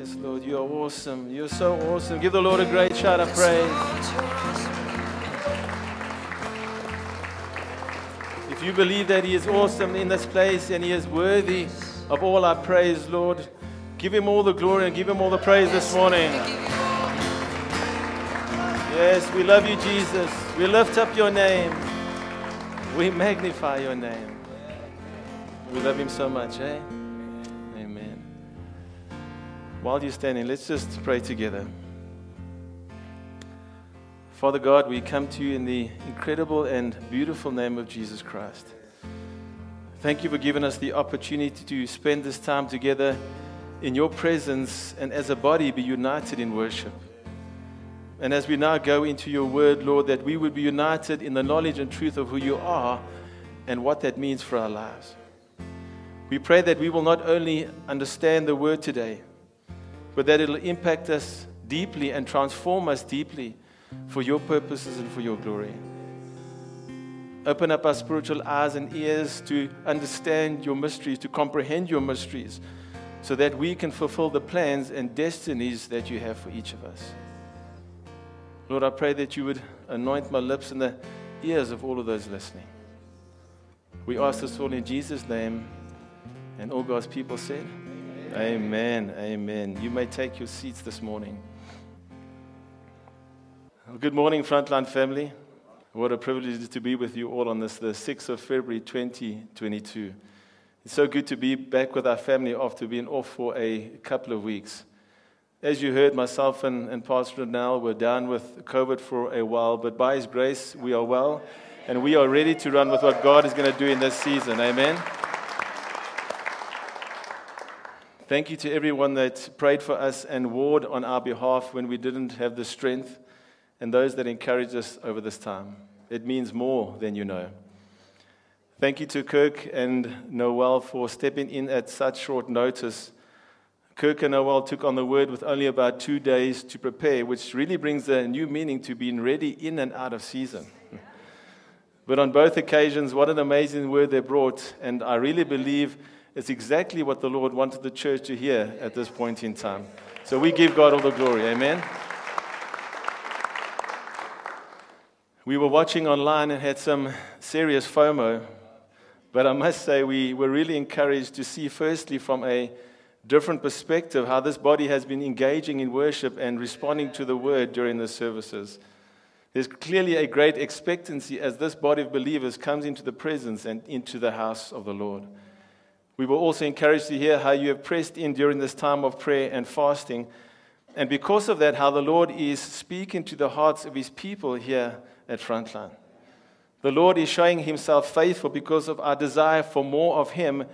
Yes, Lord, you are awesome. You're so awesome. Give the Lord a great shout of praise. If you believe that He is awesome in this place and He is worthy of all our praise, Lord, give Him all the glory and give Him all the praise this morning. Yes, we love you, Jesus. We lift up your name. We magnify your name. We love Him so much, eh? While you're standing, let's just pray together. Father God, we come to you in the incredible and beautiful name of Jesus Christ. Thank you for giving us the opportunity to spend this time together in your presence and as a body be united in worship. And as we now go into your word, Lord, that we would be united in the knowledge and truth of who you are and what that means for our lives. We pray that we will not only understand the word today, but that it'll impact us deeply and transform us deeply for your purposes and for your glory. Open up our spiritual eyes and ears to understand your mysteries, to comprehend your mysteries, so that we can fulfill the plans and destinies that you have for each of us. Lord, I pray that you would anoint my lips and the ears of all of those listening. We ask this all in Jesus' name. And all God's people said, Amen. Amen. You may take your seats this morning. Well, good morning, Frontline family. What a privilege to be with you all on this, the 6th of February 2022. It's so good to be back with our family after being off for a couple of weeks. As you heard, myself and, and Pastor Nell were down with COVID for a while, but by His grace, we are well and we are ready to run with what God is going to do in this season. Amen. Thank you to everyone that prayed for us and warred on our behalf when we didn't have the strength, and those that encouraged us over this time. It means more than you know. Thank you to Kirk and Noel for stepping in at such short notice Kirk and Noel took on the word with only about two days to prepare, which really brings a new meaning to being ready in and out of season. but on both occasions, what an amazing word they brought, and I really believe it's exactly what the Lord wanted the church to hear at this point in time. So we give God all the glory. Amen. We were watching online and had some serious FOMO, but I must say we were really encouraged to see, firstly, from a different perspective how this body has been engaging in worship and responding to the word during the services. There's clearly a great expectancy as this body of believers comes into the presence and into the house of the Lord. We were also encouraged to hear how you have pressed in during this time of prayer and fasting. And because of that, how the Lord is speaking to the hearts of his people here at Frontline. The Lord is showing himself faithful because of our desire for more of him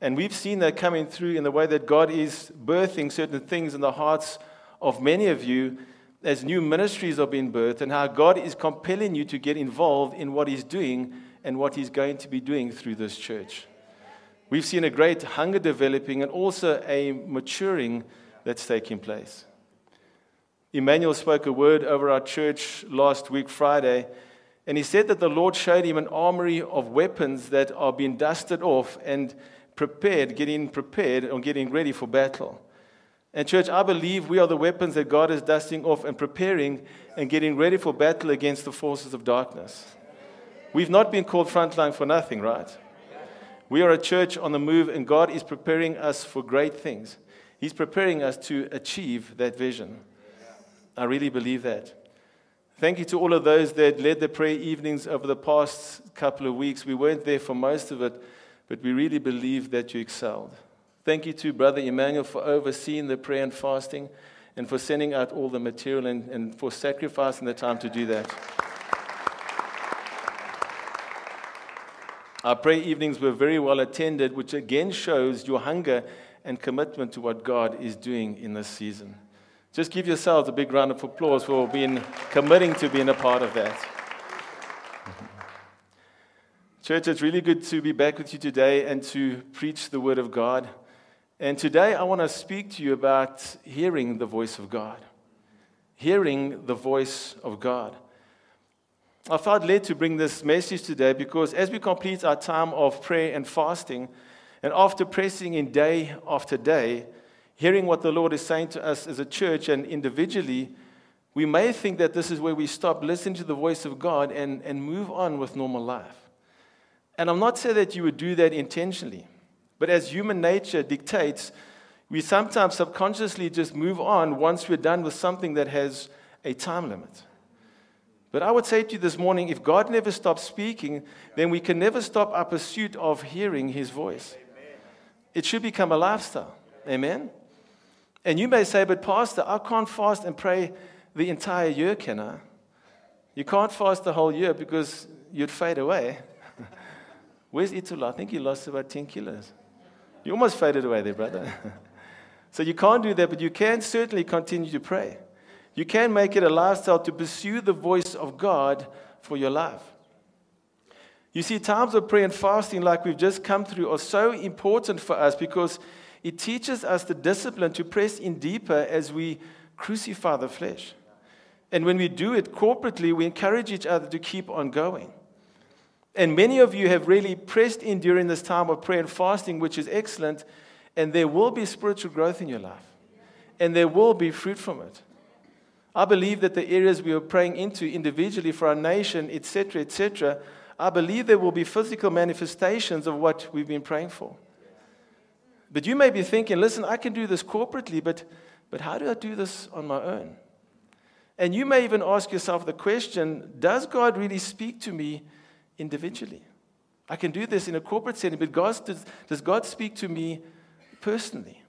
and we've seen that coming through in the way that God is birthing certain things in the hearts of many of you as new ministries are being birthed, and how God is compelling you to get involved in what He's doing and what He's going to be doing through this church. We've seen a great hunger developing and also a maturing that's taking place. Emmanuel spoke a word over our church last week, Friday, and he said that the Lord showed him an armory of weapons that are being dusted off and prepared, getting prepared, or getting ready for battle. And, church, I believe we are the weapons that God is dusting off and preparing and getting ready for battle against the forces of darkness. We've not been called frontline for nothing, right? We are a church on the move, and God is preparing us for great things. He's preparing us to achieve that vision. I really believe that. Thank you to all of those that led the prayer evenings over the past couple of weeks. We weren't there for most of it, but we really believe that you excelled. Thank you to Brother Emmanuel for overseeing the prayer and fasting and for sending out all the material and, and for sacrificing the time to do that. Our prayer evenings were very well attended, which again shows your hunger and commitment to what God is doing in this season. Just give yourselves a big round of applause for being committing to being a part of that. Church, it's really good to be back with you today and to preach the Word of God. And today I want to speak to you about hearing the voice of God. Hearing the voice of God. I felt led to bring this message today because as we complete our time of prayer and fasting, and after pressing in day after day, hearing what the Lord is saying to us as a church and individually, we may think that this is where we stop, listen to the voice of God, and, and move on with normal life. And I'm not saying that you would do that intentionally, but as human nature dictates, we sometimes subconsciously just move on once we're done with something that has a time limit. But I would say to you this morning if God never stops speaking, then we can never stop our pursuit of hearing his voice. It should become a lifestyle. Amen? And you may say, but Pastor, I can't fast and pray the entire year, can I? You can't fast the whole year because you'd fade away. Where's Itula? I think he lost about 10 kilos. You almost faded away there, brother. so you can't do that, but you can certainly continue to pray. You can make it a lifestyle to pursue the voice of God for your life. You see, times of prayer and fasting, like we've just come through, are so important for us because it teaches us the discipline to press in deeper as we crucify the flesh. And when we do it corporately, we encourage each other to keep on going. And many of you have really pressed in during this time of prayer and fasting, which is excellent. And there will be spiritual growth in your life, and there will be fruit from it. I believe that the areas we are praying into individually for our nation, etc., etc., I believe there will be physical manifestations of what we've been praying for. But you may be thinking, listen, I can do this corporately, but, but how do I do this on my own? And you may even ask yourself the question Does God really speak to me individually? I can do this in a corporate setting, but God, does, does God speak to me personally?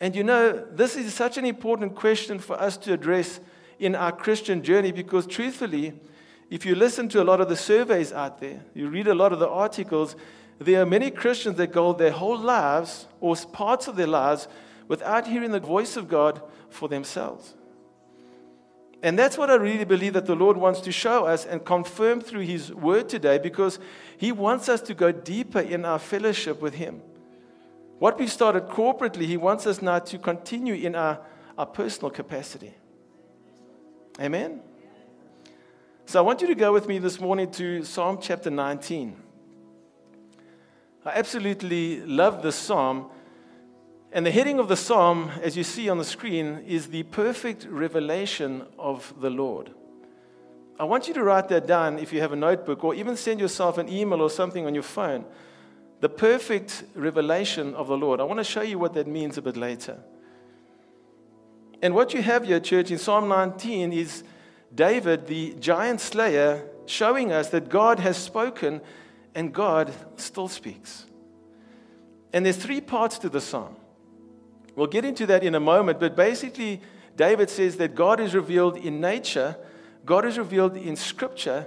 And you know, this is such an important question for us to address in our Christian journey because, truthfully, if you listen to a lot of the surveys out there, you read a lot of the articles, there are many Christians that go their whole lives or parts of their lives without hearing the voice of God for themselves. And that's what I really believe that the Lord wants to show us and confirm through His word today because He wants us to go deeper in our fellowship with Him. What we've started corporately, He wants us now to continue in our, our personal capacity. Amen? So I want you to go with me this morning to Psalm chapter 19. I absolutely love this psalm. And the heading of the psalm, as you see on the screen, is the perfect revelation of the Lord. I want you to write that down if you have a notebook, or even send yourself an email or something on your phone. The perfect revelation of the Lord. I want to show you what that means a bit later. And what you have here, church, in Psalm 19 is David, the giant slayer, showing us that God has spoken and God still speaks. And there's three parts to the psalm. We'll get into that in a moment, but basically, David says that God is revealed in nature, God is revealed in scripture,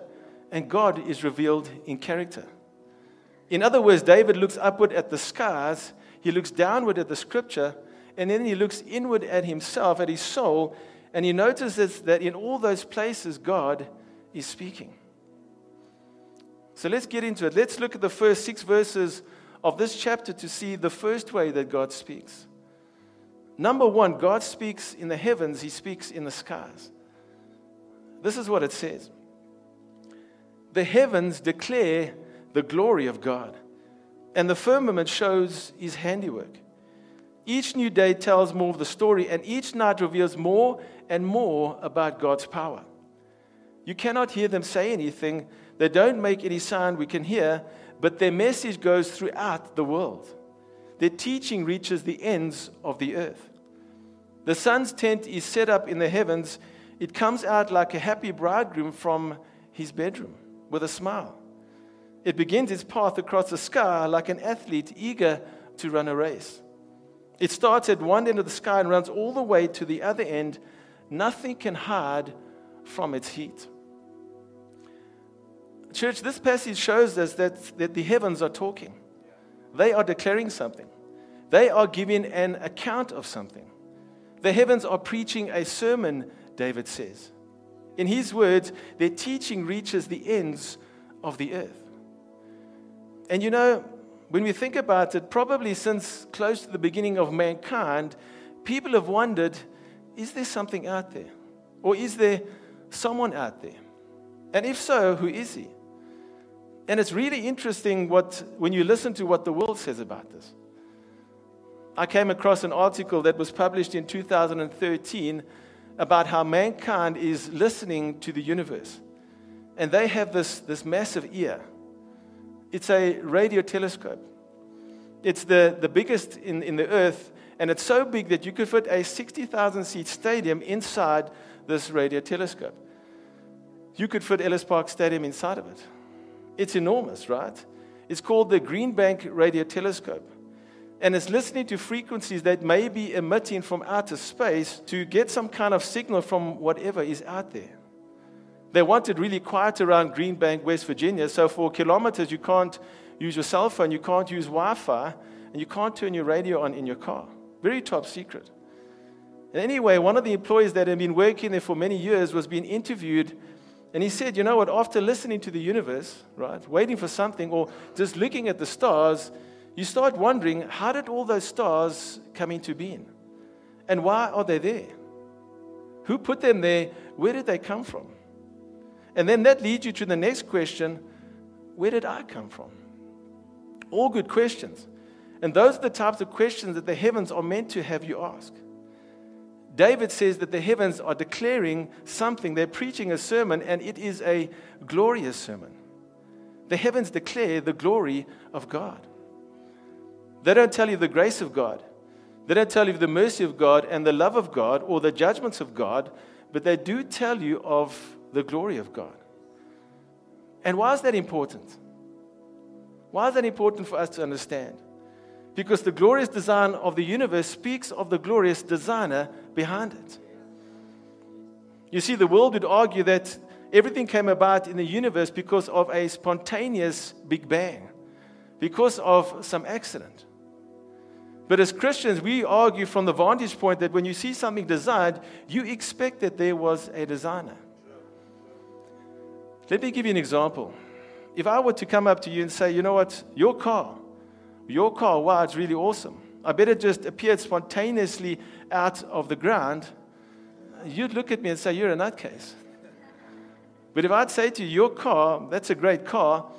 and God is revealed in character. In other words, David looks upward at the skies, he looks downward at the scripture, and then he looks inward at himself, at his soul, and he notices that in all those places, God is speaking. So let's get into it. Let's look at the first six verses of this chapter to see the first way that God speaks. Number one, God speaks in the heavens, He speaks in the skies. This is what it says The heavens declare the glory of God, and the firmament shows His handiwork. Each new day tells more of the story, and each night reveals more and more about God's power. You cannot hear them say anything they don't make any sound we can hear, but their message goes throughout the world. Their teaching reaches the ends of the earth. The sun's tent is set up in the heavens. It comes out like a happy bridegroom from his bedroom with a smile. It begins its path across the sky like an athlete eager to run a race. It starts at one end of the sky and runs all the way to the other end. Nothing can hide from its heat. Church, this passage shows us that, that the heavens are talking. They are declaring something. They are giving an account of something. The heavens are preaching a sermon, David says. In his words, their teaching reaches the ends of the earth. And you know, when we think about it, probably since close to the beginning of mankind, people have wondered is there something out there? Or is there someone out there? And if so, who is he? And it's really interesting what, when you listen to what the world says about this. I came across an article that was published in 2013 about how mankind is listening to the universe. And they have this, this massive ear. It's a radio telescope. It's the, the biggest in, in the earth, and it's so big that you could fit a 60,000 seat stadium inside this radio telescope. You could fit Ellis Park Stadium inside of it. It's enormous, right? It's called the Green Bank Radio Telescope. And it's listening to frequencies that may be emitting from outer space to get some kind of signal from whatever is out there. They want it really quiet around Green Bank, West Virginia. So for kilometers, you can't use your cell phone, you can't use Wi Fi, and you can't turn your radio on in your car. Very top secret. And anyway, one of the employees that had been working there for many years was being interviewed and he said, You know what? After listening to the universe, right, waiting for something, or just looking at the stars, you start wondering, how did all those stars come into being? And why are they there? Who put them there? Where did they come from? And then that leads you to the next question where did I come from? All good questions. And those are the types of questions that the heavens are meant to have you ask. David says that the heavens are declaring something. They're preaching a sermon, and it is a glorious sermon. The heavens declare the glory of God. They don't tell you the grace of God, they don't tell you the mercy of God and the love of God or the judgments of God, but they do tell you of the glory of God. And why is that important? Why is that important for us to understand? Because the glorious design of the universe speaks of the glorious designer behind it. You see, the world would argue that everything came about in the universe because of a spontaneous Big Bang, because of some accident. But as Christians, we argue from the vantage point that when you see something designed, you expect that there was a designer. Let me give you an example. If I were to come up to you and say, you know what, your car, your car, wow, it's really awesome. I bet it just appeared spontaneously out of the ground. You'd look at me and say, You're a nutcase. But if I'd say to you, Your car, that's a great car,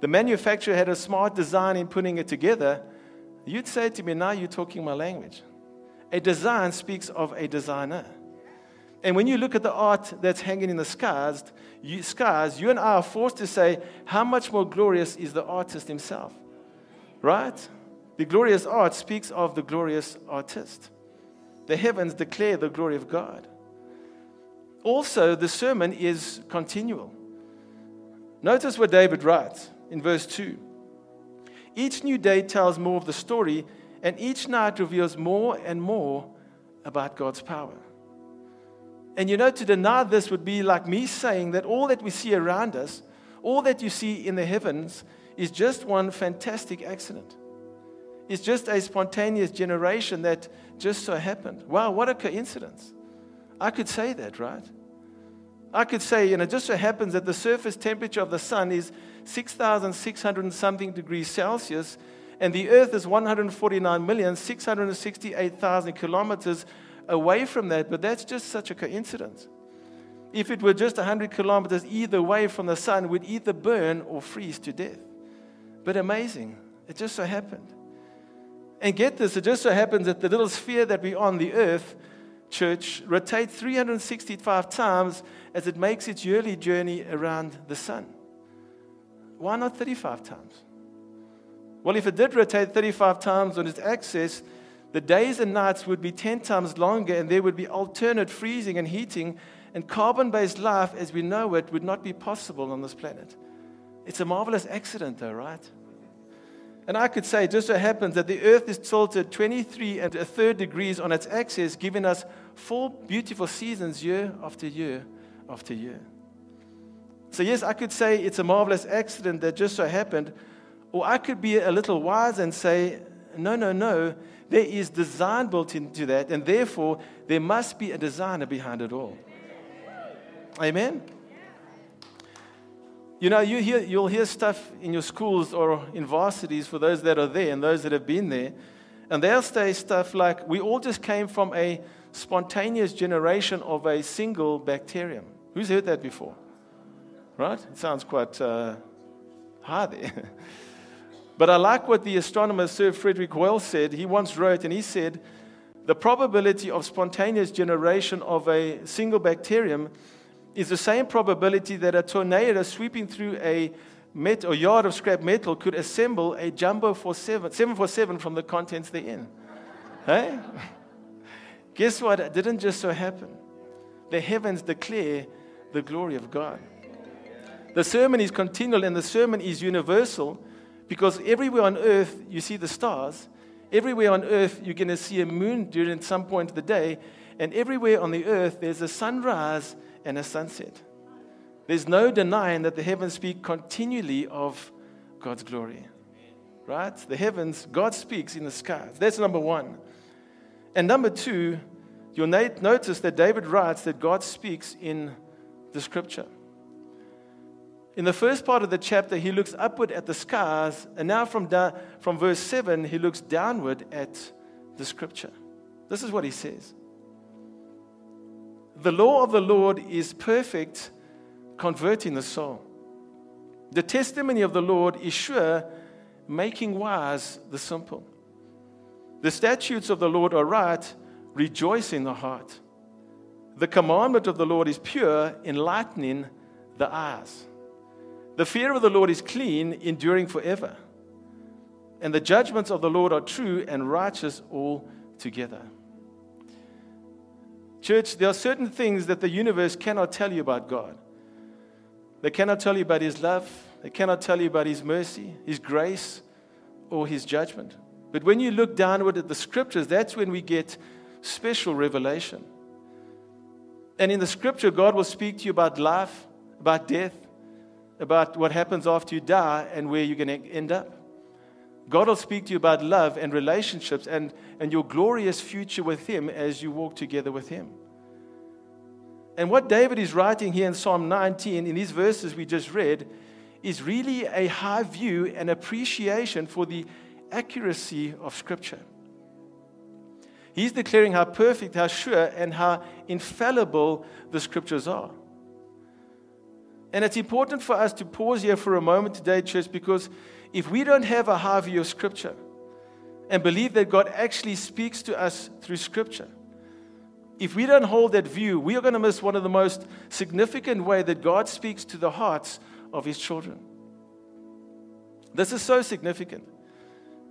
the manufacturer had a smart design in putting it together, you'd say to me, Now you're talking my language. A design speaks of a designer. And when you look at the art that's hanging in the skies, you, skies, you and I are forced to say, How much more glorious is the artist himself? Right? The glorious art speaks of the glorious artist. The heavens declare the glory of God. Also, the sermon is continual. Notice what David writes in verse 2. Each new day tells more of the story, and each night reveals more and more about God's power. And you know, to deny this would be like me saying that all that we see around us, all that you see in the heavens, is just one fantastic accident. It's just a spontaneous generation that just so happened. Wow, what a coincidence. I could say that, right? I could say, you know, just so happens that the surface temperature of the sun is 6,600 and something degrees Celsius, and the earth is 149,668,000 kilometers away from that, but that's just such a coincidence. If it were just 100 kilometers either way from the sun, we'd either burn or freeze to death. But amazing, it just so happened. And get this, it just so happens that the little sphere that we're on, the earth, church, rotates 365 times as it makes its yearly journey around the sun. Why not 35 times? Well, if it did rotate 35 times on its axis, the days and nights would be 10 times longer, and there would be alternate freezing and heating, and carbon based life as we know it would not be possible on this planet. It's a marvelous accident, though, right? And I could say, it just so happens that the earth is tilted 23 and a third degrees on its axis, giving us four beautiful seasons year after year after year. So, yes, I could say it's a marvelous accident that just so happened, or I could be a little wise and say, no, no, no, there is design built into that, and therefore there must be a designer behind it all. Amen? You know, you hear, you'll hear stuff in your schools or in varsities for those that are there and those that have been there. And they'll say stuff like, we all just came from a spontaneous generation of a single bacterium. Who's heard that before? Right? It sounds quite uh, high there. But I like what the astronomer Sir Frederick Hoyle said. He once wrote, and he said, the probability of spontaneous generation of a single bacterium is the same probability that a tornado sweeping through a met, or yard of scrap metal could assemble a jumbo 747 from the contents therein. hey? Guess what? It didn't just so happen. The heavens declare the glory of God. The sermon is continual and the sermon is universal because everywhere on earth you see the stars. Everywhere on earth you're going to see a moon during some point of the day. And everywhere on the earth there's a sunrise and a sunset. There's no denying that the heavens speak continually of God's glory. Right? The heavens, God speaks in the skies. That's number one. And number two, you'll notice that David writes that God speaks in the scripture. In the first part of the chapter, he looks upward at the skies, and now from, da- from verse 7, he looks downward at the scripture. This is what he says The law of the Lord is perfect, converting the soul. The testimony of the Lord is sure, making wise the simple. The statutes of the Lord are right, rejoicing the heart. The commandment of the Lord is pure, enlightening the eyes. The fear of the Lord is clean, enduring forever. And the judgments of the Lord are true and righteous all together. Church, there are certain things that the universe cannot tell you about God. They cannot tell you about His love, they cannot tell you about His mercy, His grace, or His judgment. But when you look downward at the scriptures, that's when we get special revelation. And in the scripture, God will speak to you about life, about death, about what happens after you die and where you're going to end up. God will speak to you about love and relationships and, and your glorious future with Him as you walk together with Him. And what David is writing here in Psalm 19, in these verses we just read, is really a high view and appreciation for the accuracy of Scripture. He's declaring how perfect, how sure, and how infallible the Scriptures are. And it's important for us to pause here for a moment today, church, because if we don't have a high view of Scripture and believe that God actually speaks to us through Scripture, if we don't hold that view, we are going to miss one of the most significant way that God speaks to the hearts of His children. This is so significant.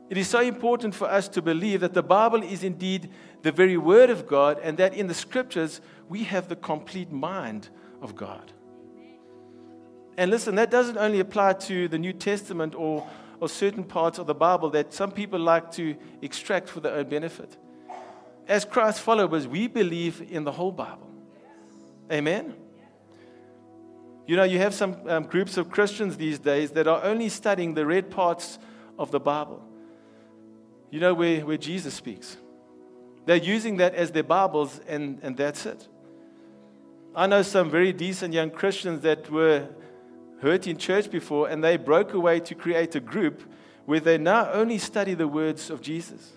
It is so important for us to believe that the Bible is indeed the very Word of God and that in the Scriptures we have the complete mind of God. And listen, that doesn't only apply to the New Testament or, or certain parts of the Bible that some people like to extract for their own benefit. As Christ followers, we believe in the whole Bible. Amen? You know, you have some um, groups of Christians these days that are only studying the red parts of the Bible. You know, where, where Jesus speaks. They're using that as their Bibles, and, and that's it. I know some very decent young Christians that were hurt in church before, and they broke away to create a group where they now only study the words of Jesus.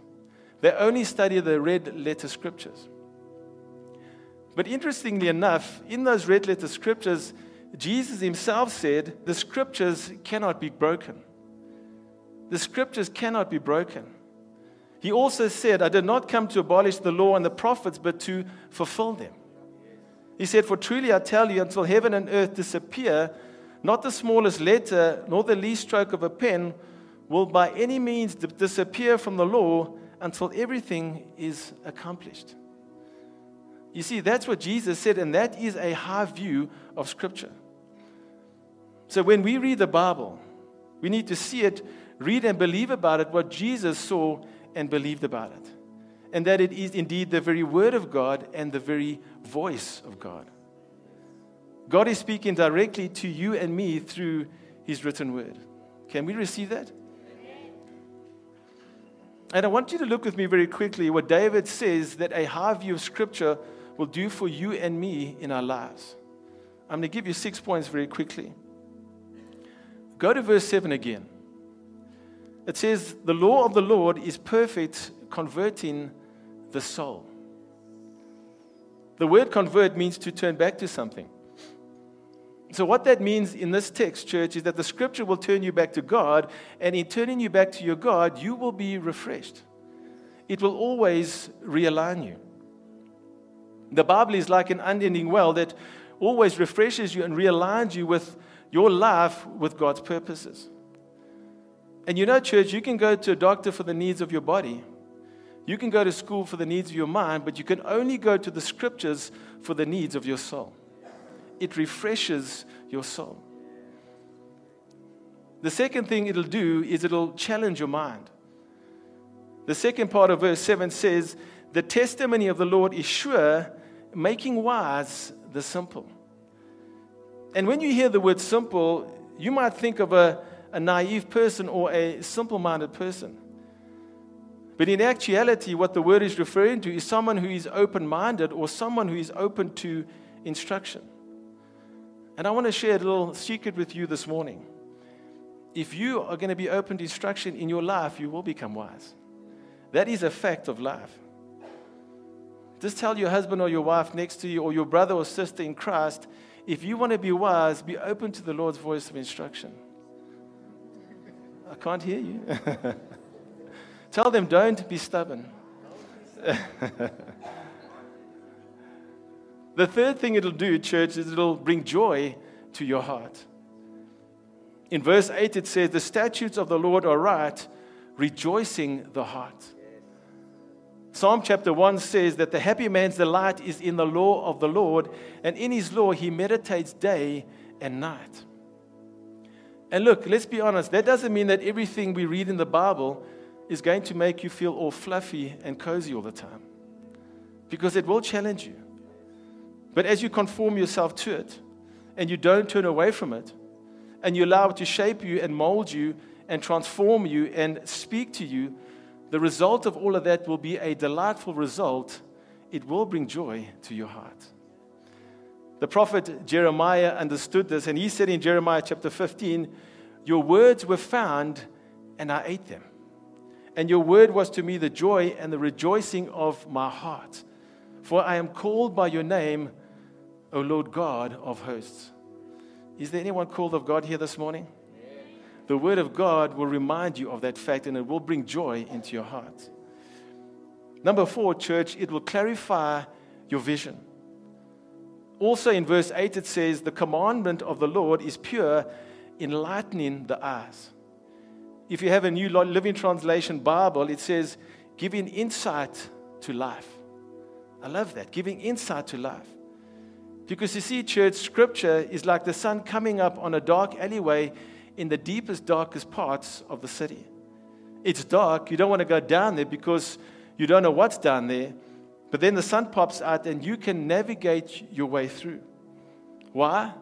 They only study the red letter scriptures. But interestingly enough, in those red letter scriptures, Jesus himself said, The scriptures cannot be broken. The scriptures cannot be broken. He also said, I did not come to abolish the law and the prophets, but to fulfill them. He said, For truly I tell you, until heaven and earth disappear, not the smallest letter, nor the least stroke of a pen will by any means disappear from the law until everything is accomplished. You see, that's what Jesus said, and that is a high view of Scripture. So when we read the Bible, we need to see it, read and believe about it, what Jesus saw and believed about it. And that it is indeed the very Word of God and the very voice of God. God is speaking directly to you and me through His written word. Can we receive that? And I want you to look with me very quickly what David says that a high view of Scripture will do for you and me in our lives. I'm going to give you six points very quickly. Go to verse 7 again. It says, The law of the Lord is perfect, converting the soul. The word convert means to turn back to something. So, what that means in this text, church, is that the scripture will turn you back to God, and in turning you back to your God, you will be refreshed. It will always realign you. The Bible is like an unending well that always refreshes you and realigns you with your life with God's purposes. And you know, church, you can go to a doctor for the needs of your body. You can go to school for the needs of your mind, but you can only go to the scriptures for the needs of your soul it refreshes your soul. The second thing it'll do is it'll challenge your mind. The second part of verse 7 says, The testimony of the Lord is sure, making wise the simple. And when you hear the word simple, you might think of a, a naive person or a simple minded person. But in actuality, what the word is referring to is someone who is open minded or someone who is open to instruction. And I want to share a little secret with you this morning. If you are going to be open to instruction in your life, you will become wise. That is a fact of life. Just tell your husband or your wife next to you, or your brother or sister in Christ, if you want to be wise, be open to the Lord's voice of instruction. I can't hear you. tell them, don't be stubborn. The third thing it'll do, church, is it'll bring joy to your heart. In verse 8, it says, The statutes of the Lord are right, rejoicing the heart. Psalm chapter 1 says that the happy man's delight is in the law of the Lord, and in his law he meditates day and night. And look, let's be honest, that doesn't mean that everything we read in the Bible is going to make you feel all fluffy and cozy all the time, because it will challenge you. But as you conform yourself to it and you don't turn away from it, and you allow it to shape you and mold you and transform you and speak to you, the result of all of that will be a delightful result. It will bring joy to your heart. The prophet Jeremiah understood this, and he said in Jeremiah chapter 15, Your words were found, and I ate them. And your word was to me the joy and the rejoicing of my heart. For I am called by your name, O Lord God of hosts. Is there anyone called of God here this morning? The word of God will remind you of that fact and it will bring joy into your heart. Number four, church, it will clarify your vision. Also in verse 8, it says, The commandment of the Lord is pure, enlightening the eyes. If you have a new Living Translation Bible, it says, giving insight to life. I love that, giving insight to life. Because you see, church, scripture is like the sun coming up on a dark alleyway in the deepest, darkest parts of the city. It's dark, you don't want to go down there because you don't know what's down there. But then the sun pops out and you can navigate your way through. Why?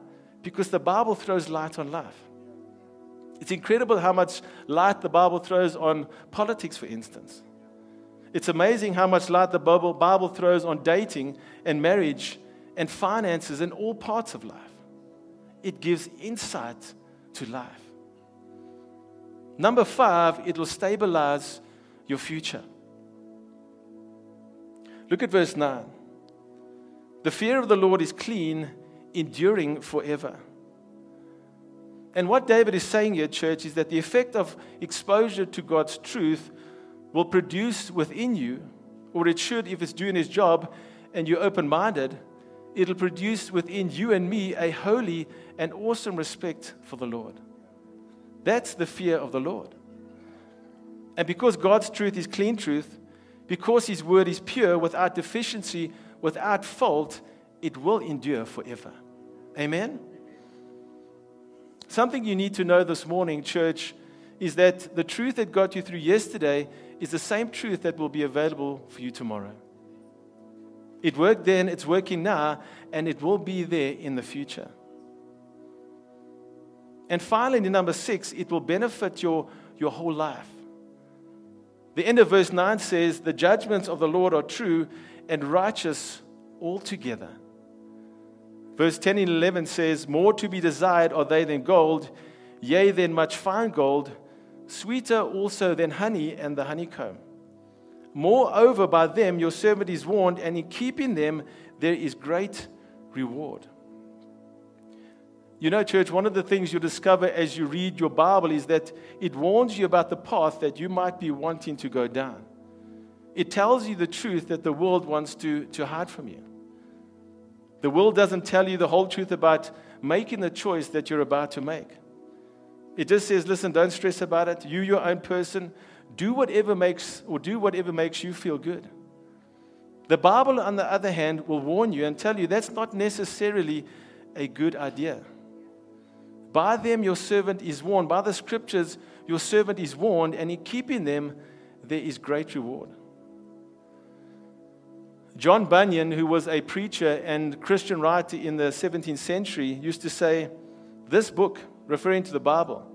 Because the Bible throws light on life. It's incredible how much light the Bible throws on politics, for instance. It's amazing how much light the Bible, throws on dating and marriage and finances and all parts of life. It gives insight to life. Number five, it will stabilize your future. Look at verse 9. The fear of the Lord is clean, enduring forever. And what David is saying here, church, is that the effect of exposure to God's truth will produce within you, or it should if it's doing its job and you're open minded, it'll produce within you and me a holy and awesome respect for the Lord. That's the fear of the Lord. And because God's truth is clean truth, because His word is pure, without deficiency, without fault, it will endure forever. Amen? Something you need to know this morning, church, is that the truth that got you through yesterday is the same truth that will be available for you tomorrow. It worked then, it's working now, and it will be there in the future. And finally, number six, it will benefit your, your whole life. The end of verse 9 says, The judgments of the Lord are true and righteous altogether. Verse 10 and 11 says, More to be desired are they than gold, yea, than much fine gold sweeter also than honey and the honeycomb. Moreover, by them your servant is warned, and in keeping them there is great reward. You know, church, one of the things you discover as you read your Bible is that it warns you about the path that you might be wanting to go down. It tells you the truth that the world wants to, to hide from you. The world doesn't tell you the whole truth about making the choice that you're about to make. It just says, listen, don't stress about it. You, your own person, do whatever makes or do whatever makes you feel good. The Bible, on the other hand, will warn you and tell you that's not necessarily a good idea. By them your servant is warned. By the scriptures your servant is warned, and in keeping them there is great reward. John Bunyan, who was a preacher and Christian writer in the 17th century, used to say, This book, referring to the Bible,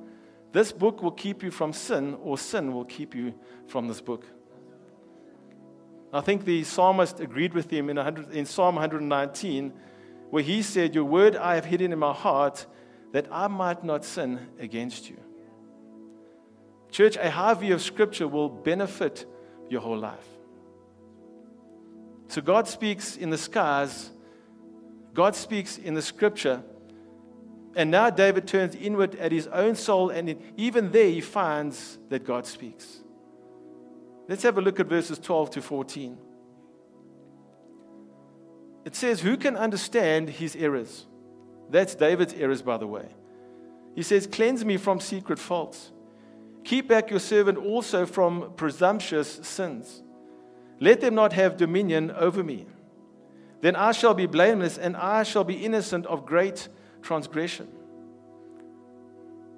this book will keep you from sin, or sin will keep you from this book. I think the psalmist agreed with him in, in Psalm 119, where he said, Your word I have hidden in my heart that I might not sin against you. Church, a high view of Scripture will benefit your whole life. So God speaks in the skies, God speaks in the Scripture. And now David turns inward at his own soul, and even there he finds that God speaks. Let's have a look at verses 12 to 14. It says, Who can understand his errors? That's David's errors, by the way. He says, Cleanse me from secret faults. Keep back your servant also from presumptuous sins. Let them not have dominion over me. Then I shall be blameless and I shall be innocent of great transgression.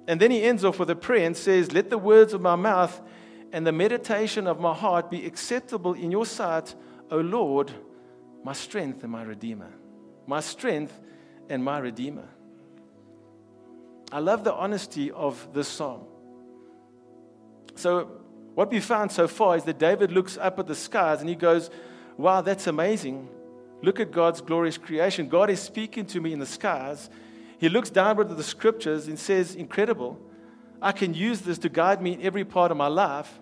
And then he ends off with a prayer and says, Let the words of my mouth and the meditation of my heart be acceptable in your sight, O Lord, my strength and my redeemer. My strength and my Redeemer. I love the honesty of this psalm. So, what we found so far is that David looks up at the skies and he goes, Wow, that's amazing. Look at God's glorious creation. God is speaking to me in the skies. He looks downward at the scriptures and says, Incredible. I can use this to guide me in every part of my life.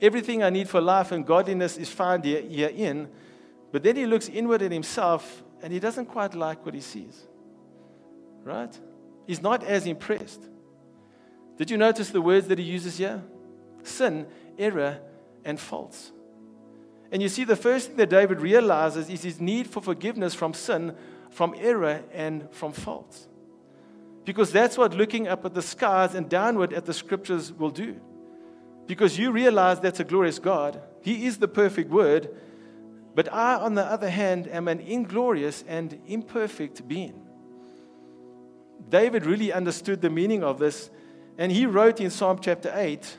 Everything I need for life and godliness is found here, herein. But then he looks inward at himself and he doesn't quite like what he sees right? He's not as impressed. Did you notice the words that he uses here? Sin, error, and faults. And you see, the first thing that David realizes is his need for forgiveness from sin, from error, and from faults. Because that's what looking up at the skies and downward at the scriptures will do. Because you realize that's a glorious God, He is the perfect word, but I, on the other hand, am an inglorious and imperfect being. David really understood the meaning of this, and he wrote in Psalm chapter 8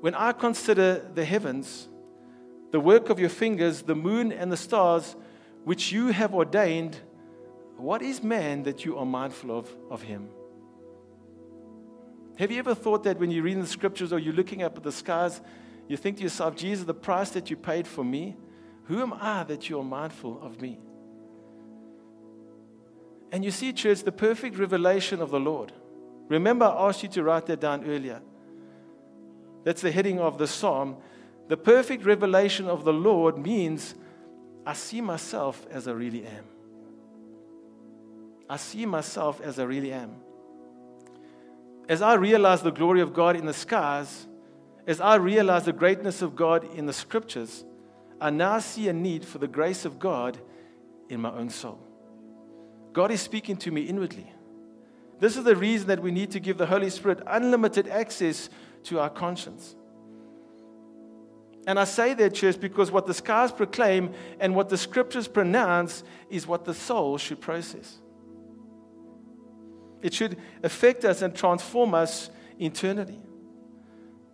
When I consider the heavens, the work of your fingers, the moon and the stars, which you have ordained, what is man that you are mindful of, of him? Have you ever thought that when you read the scriptures or you're looking up at the skies, you think to yourself, Jesus, the price that you paid for me, who am I that you are mindful of me? And you see, church, the perfect revelation of the Lord. Remember, I asked you to write that down earlier. That's the heading of the psalm. The perfect revelation of the Lord means I see myself as I really am. I see myself as I really am. As I realize the glory of God in the skies, as I realize the greatness of God in the scriptures, I now see a need for the grace of God in my own soul. God is speaking to me inwardly. This is the reason that we need to give the Holy Spirit unlimited access to our conscience. And I say that, church, because what the skies proclaim and what the scriptures pronounce is what the soul should process. It should affect us and transform us internally.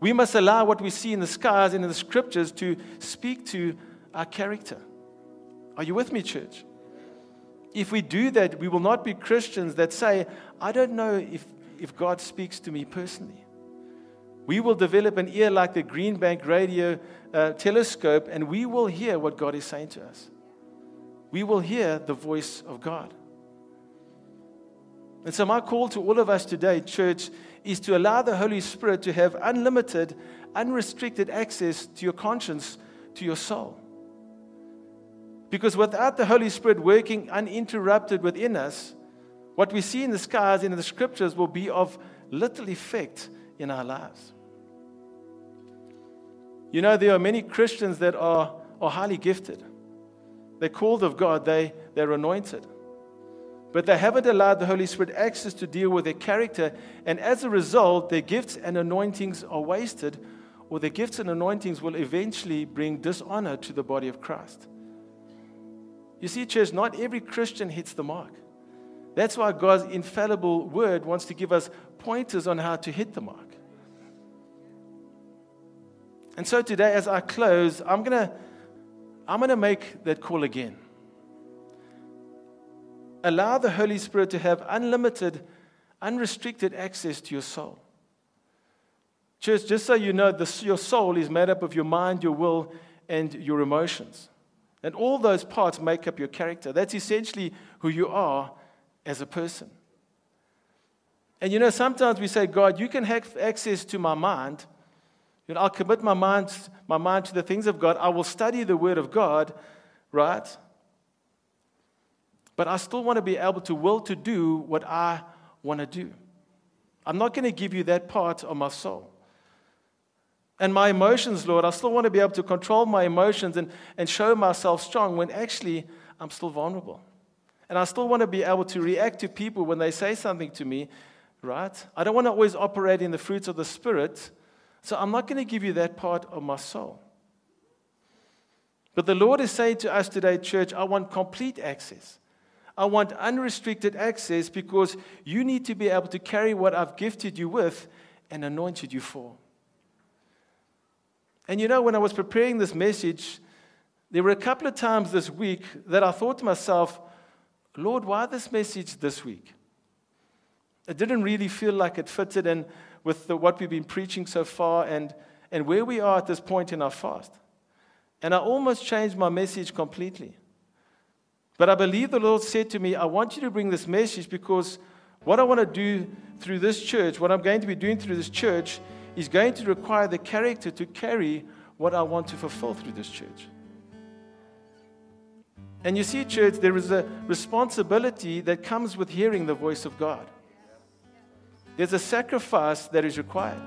We must allow what we see in the skies and in the scriptures to speak to our character. Are you with me, church? If we do that, we will not be Christians that say, I don't know if, if God speaks to me personally. We will develop an ear like the Green Bank radio uh, telescope, and we will hear what God is saying to us. We will hear the voice of God. And so, my call to all of us today, church, is to allow the Holy Spirit to have unlimited, unrestricted access to your conscience, to your soul. Because without the Holy Spirit working uninterrupted within us, what we see in the skies and in the scriptures will be of little effect in our lives. You know, there are many Christians that are, are highly gifted. They're called of God, they, they're anointed. But they haven't allowed the Holy Spirit access to deal with their character. And as a result, their gifts and anointings are wasted, or their gifts and anointings will eventually bring dishonor to the body of Christ. You see, church, not every Christian hits the mark. That's why God's infallible word wants to give us pointers on how to hit the mark. And so today, as I close, I'm going to I'm going to make that call again. Allow the Holy Spirit to have unlimited, unrestricted access to your soul. Church, just so you know, the, your soul is made up of your mind, your will, and your emotions. And all those parts make up your character. That's essentially who you are as a person. And you know, sometimes we say, God, you can have access to my mind. You know, I'll commit my mind, my mind to the things of God. I will study the Word of God, right? But I still want to be able to will to do what I want to do. I'm not going to give you that part of my soul. And my emotions, Lord, I still want to be able to control my emotions and, and show myself strong when actually I'm still vulnerable. And I still want to be able to react to people when they say something to me, right? I don't want to always operate in the fruits of the Spirit. So I'm not going to give you that part of my soul. But the Lord is saying to us today, church, I want complete access. I want unrestricted access because you need to be able to carry what I've gifted you with and anointed you for. And you know, when I was preparing this message, there were a couple of times this week that I thought to myself, Lord, why this message this week? It didn't really feel like it fitted in with the, what we've been preaching so far and, and where we are at this point in our fast. And I almost changed my message completely. But I believe the Lord said to me, I want you to bring this message because what I want to do through this church, what I'm going to be doing through this church, is going to require the character to carry what I want to fulfill through this church. And you see, church, there is a responsibility that comes with hearing the voice of God. There's a sacrifice that is required.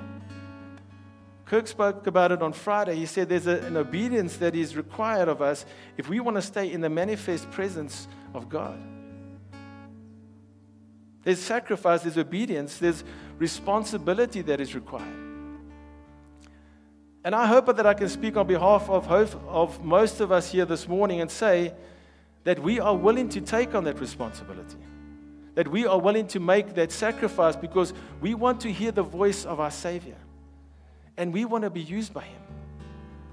Kirk spoke about it on Friday. He said there's a, an obedience that is required of us if we want to stay in the manifest presence of God. There's sacrifice, there's obedience, there's responsibility that is required. And I hope that I can speak on behalf of, of most of us here this morning and say that we are willing to take on that responsibility. That we are willing to make that sacrifice because we want to hear the voice of our Savior and we want to be used by Him.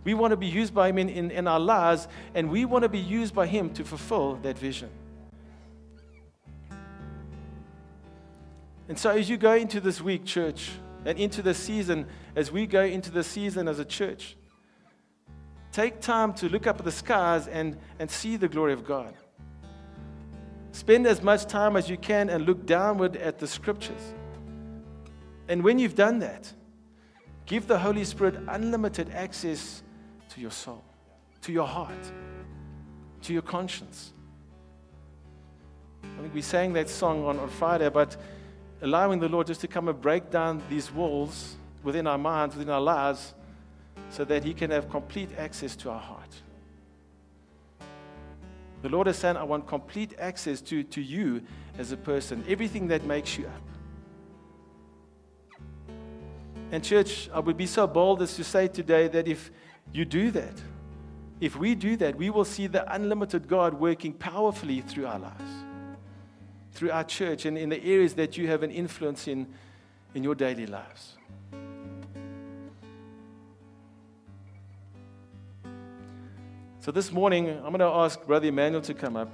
We want to be used by Him in, in, in our lives, and we want to be used by Him to fulfill that vision. And so, as you go into this week, church, and into the season, as we go into the season as a church, take time to look up at the skies and, and see the glory of God. Spend as much time as you can and look downward at the scriptures. And when you've done that, Give the Holy Spirit unlimited access to your soul, to your heart, to your conscience. I think we sang that song on, on Friday, but allowing the Lord just to come and break down these walls within our minds, within our lives, so that He can have complete access to our heart. The Lord is saying, I want complete access to, to you as a person, everything that makes you up. And, church, I would be so bold as to say today that if you do that, if we do that, we will see the unlimited God working powerfully through our lives, through our church, and in the areas that you have an influence in in your daily lives. So this morning, I'm going to ask Brother Emmanuel to come up.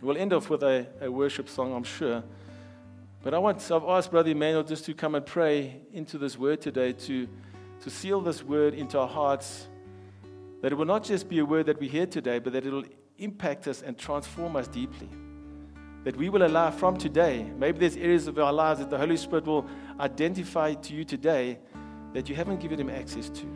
We'll end off with a, a worship song, I'm sure. But I want, I've asked Brother Emmanuel just to come and pray into this word today, to, to seal this word into our hearts, that it will not just be a word that we hear today, but that it will impact us and transform us deeply. That we will allow from today, maybe there's areas of our lives that the Holy Spirit will identify to you today that you haven't given Him access to.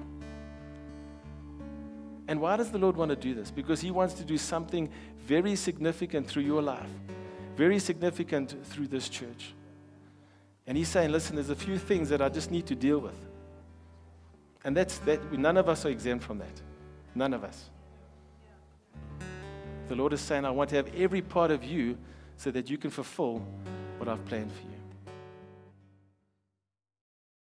And why does the Lord want to do this? Because He wants to do something very significant through your life very significant through this church. And he's saying, listen, there's a few things that I just need to deal with. And that's that none of us are exempt from that. None of us. The Lord is saying, I want to have every part of you so that you can fulfill what I've planned for you.